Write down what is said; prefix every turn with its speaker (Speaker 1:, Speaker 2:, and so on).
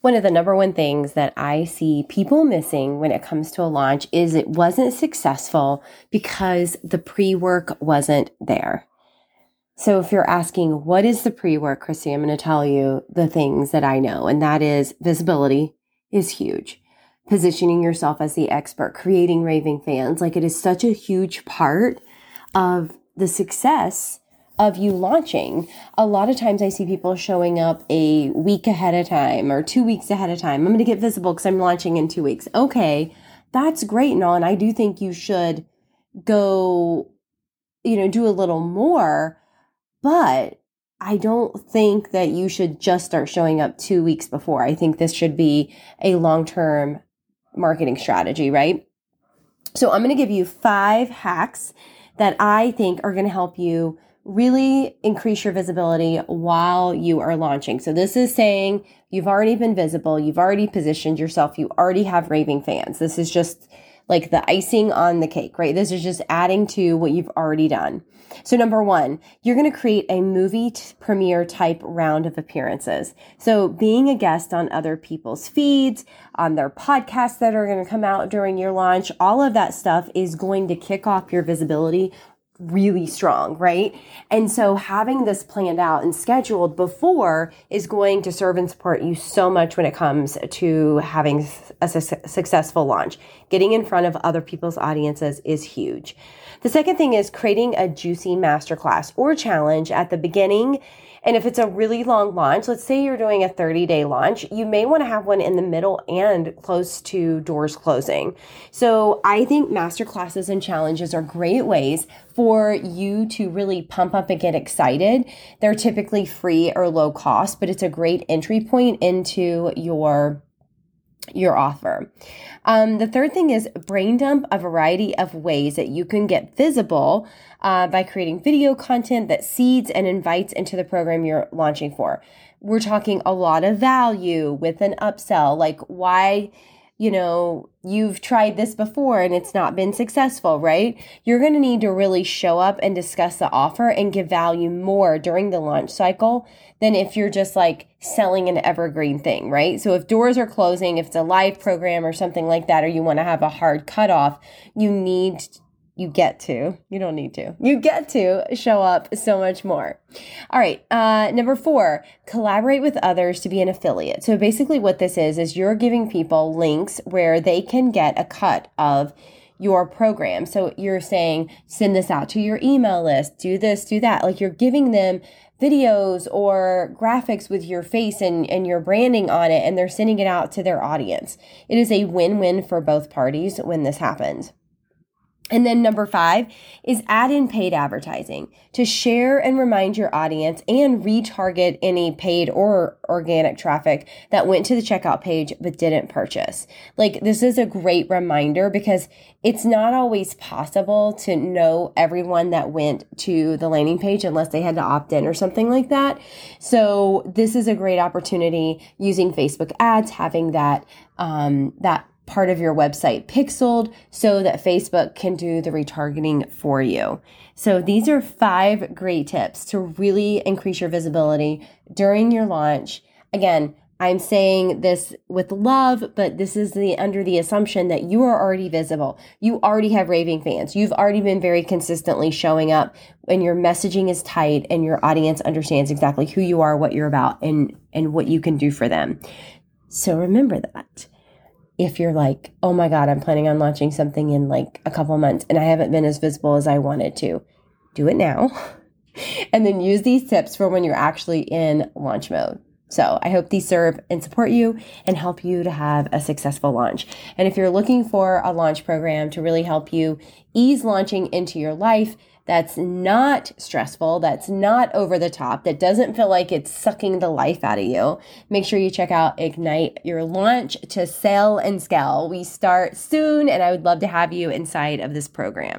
Speaker 1: One of the number one things that I see people missing when it comes to a launch is it wasn't successful because the pre work wasn't there. So if you're asking, what is the pre work, Christy, I'm going to tell you the things that I know, and that is visibility is huge. Positioning yourself as the expert, creating raving fans, like it is such a huge part of the success of you launching. A lot of times I see people showing up a week ahead of time or two weeks ahead of time. I'm going to get visible because I'm launching in two weeks. Okay, that's great and all. And I do think you should go, you know, do a little more, but I don't think that you should just start showing up two weeks before. I think this should be a long term marketing strategy, right? So I'm going to give you five hacks that I think are going to help you really increase your visibility while you are launching. So this is saying you've already been visible, you've already positioned yourself, you already have raving fans. This is just like the icing on the cake, right? This is just adding to what you've already done. So number one, you're going to create a movie premiere type round of appearances. So being a guest on other people's feeds, on their podcasts that are going to come out during your launch, all of that stuff is going to kick off your visibility really strong, right? And so having this planned out and scheduled before is going to serve and support you so much when it comes to having a su- successful launch. Getting in front of other people's audiences is huge. The second thing is creating a juicy masterclass or challenge at the beginning and if it's a really long launch, let's say you're doing a 30 day launch, you may want to have one in the middle and close to doors closing. So I think master classes and challenges are great ways for you to really pump up and get excited. They're typically free or low cost, but it's a great entry point into your your offer. Um, the third thing is brain dump a variety of ways that you can get visible uh, by creating video content that seeds and invites into the program you're launching for. We're talking a lot of value with an upsell, like why you know, you've tried this before and it's not been successful, right? You're going to need to really show up and discuss the offer and give value more during the launch cycle than if you're just like selling an evergreen thing, right? So if doors are closing, if it's a live program or something like that, or you want to have a hard cutoff, you need you get to. You don't need to. You get to show up so much more. All right uh, number four collaborate with others to be an affiliate. So basically what this is is you're giving people links where they can get a cut of your program. So you're saying send this out to your email list do this do that. Like you're giving them videos or graphics with your face and, and your branding on it and they're sending it out to their audience. It is a win-win for both parties when this happens and then number five is add in paid advertising to share and remind your audience and retarget any paid or organic traffic that went to the checkout page but didn't purchase. Like this is a great reminder because it's not always possible to know everyone that went to the landing page unless they had to opt in or something like that. So this is a great opportunity using Facebook ads, having that um, that part of your website pixeled so that Facebook can do the retargeting for you. So these are five great tips to really increase your visibility during your launch. Again, I'm saying this with love, but this is the under the assumption that you are already visible. You already have raving fans. You've already been very consistently showing up and your messaging is tight and your audience understands exactly who you are, what you're about and and what you can do for them. So remember that if you're like, oh my God, I'm planning on launching something in like a couple months and I haven't been as visible as I wanted to, do it now. and then use these tips for when you're actually in launch mode. So I hope these serve and support you and help you to have a successful launch. And if you're looking for a launch program to really help you ease launching into your life, that's not stressful, that's not over the top, that doesn't feel like it's sucking the life out of you, make sure you check out Ignite your launch to sell and scale. We start soon, and I would love to have you inside of this program.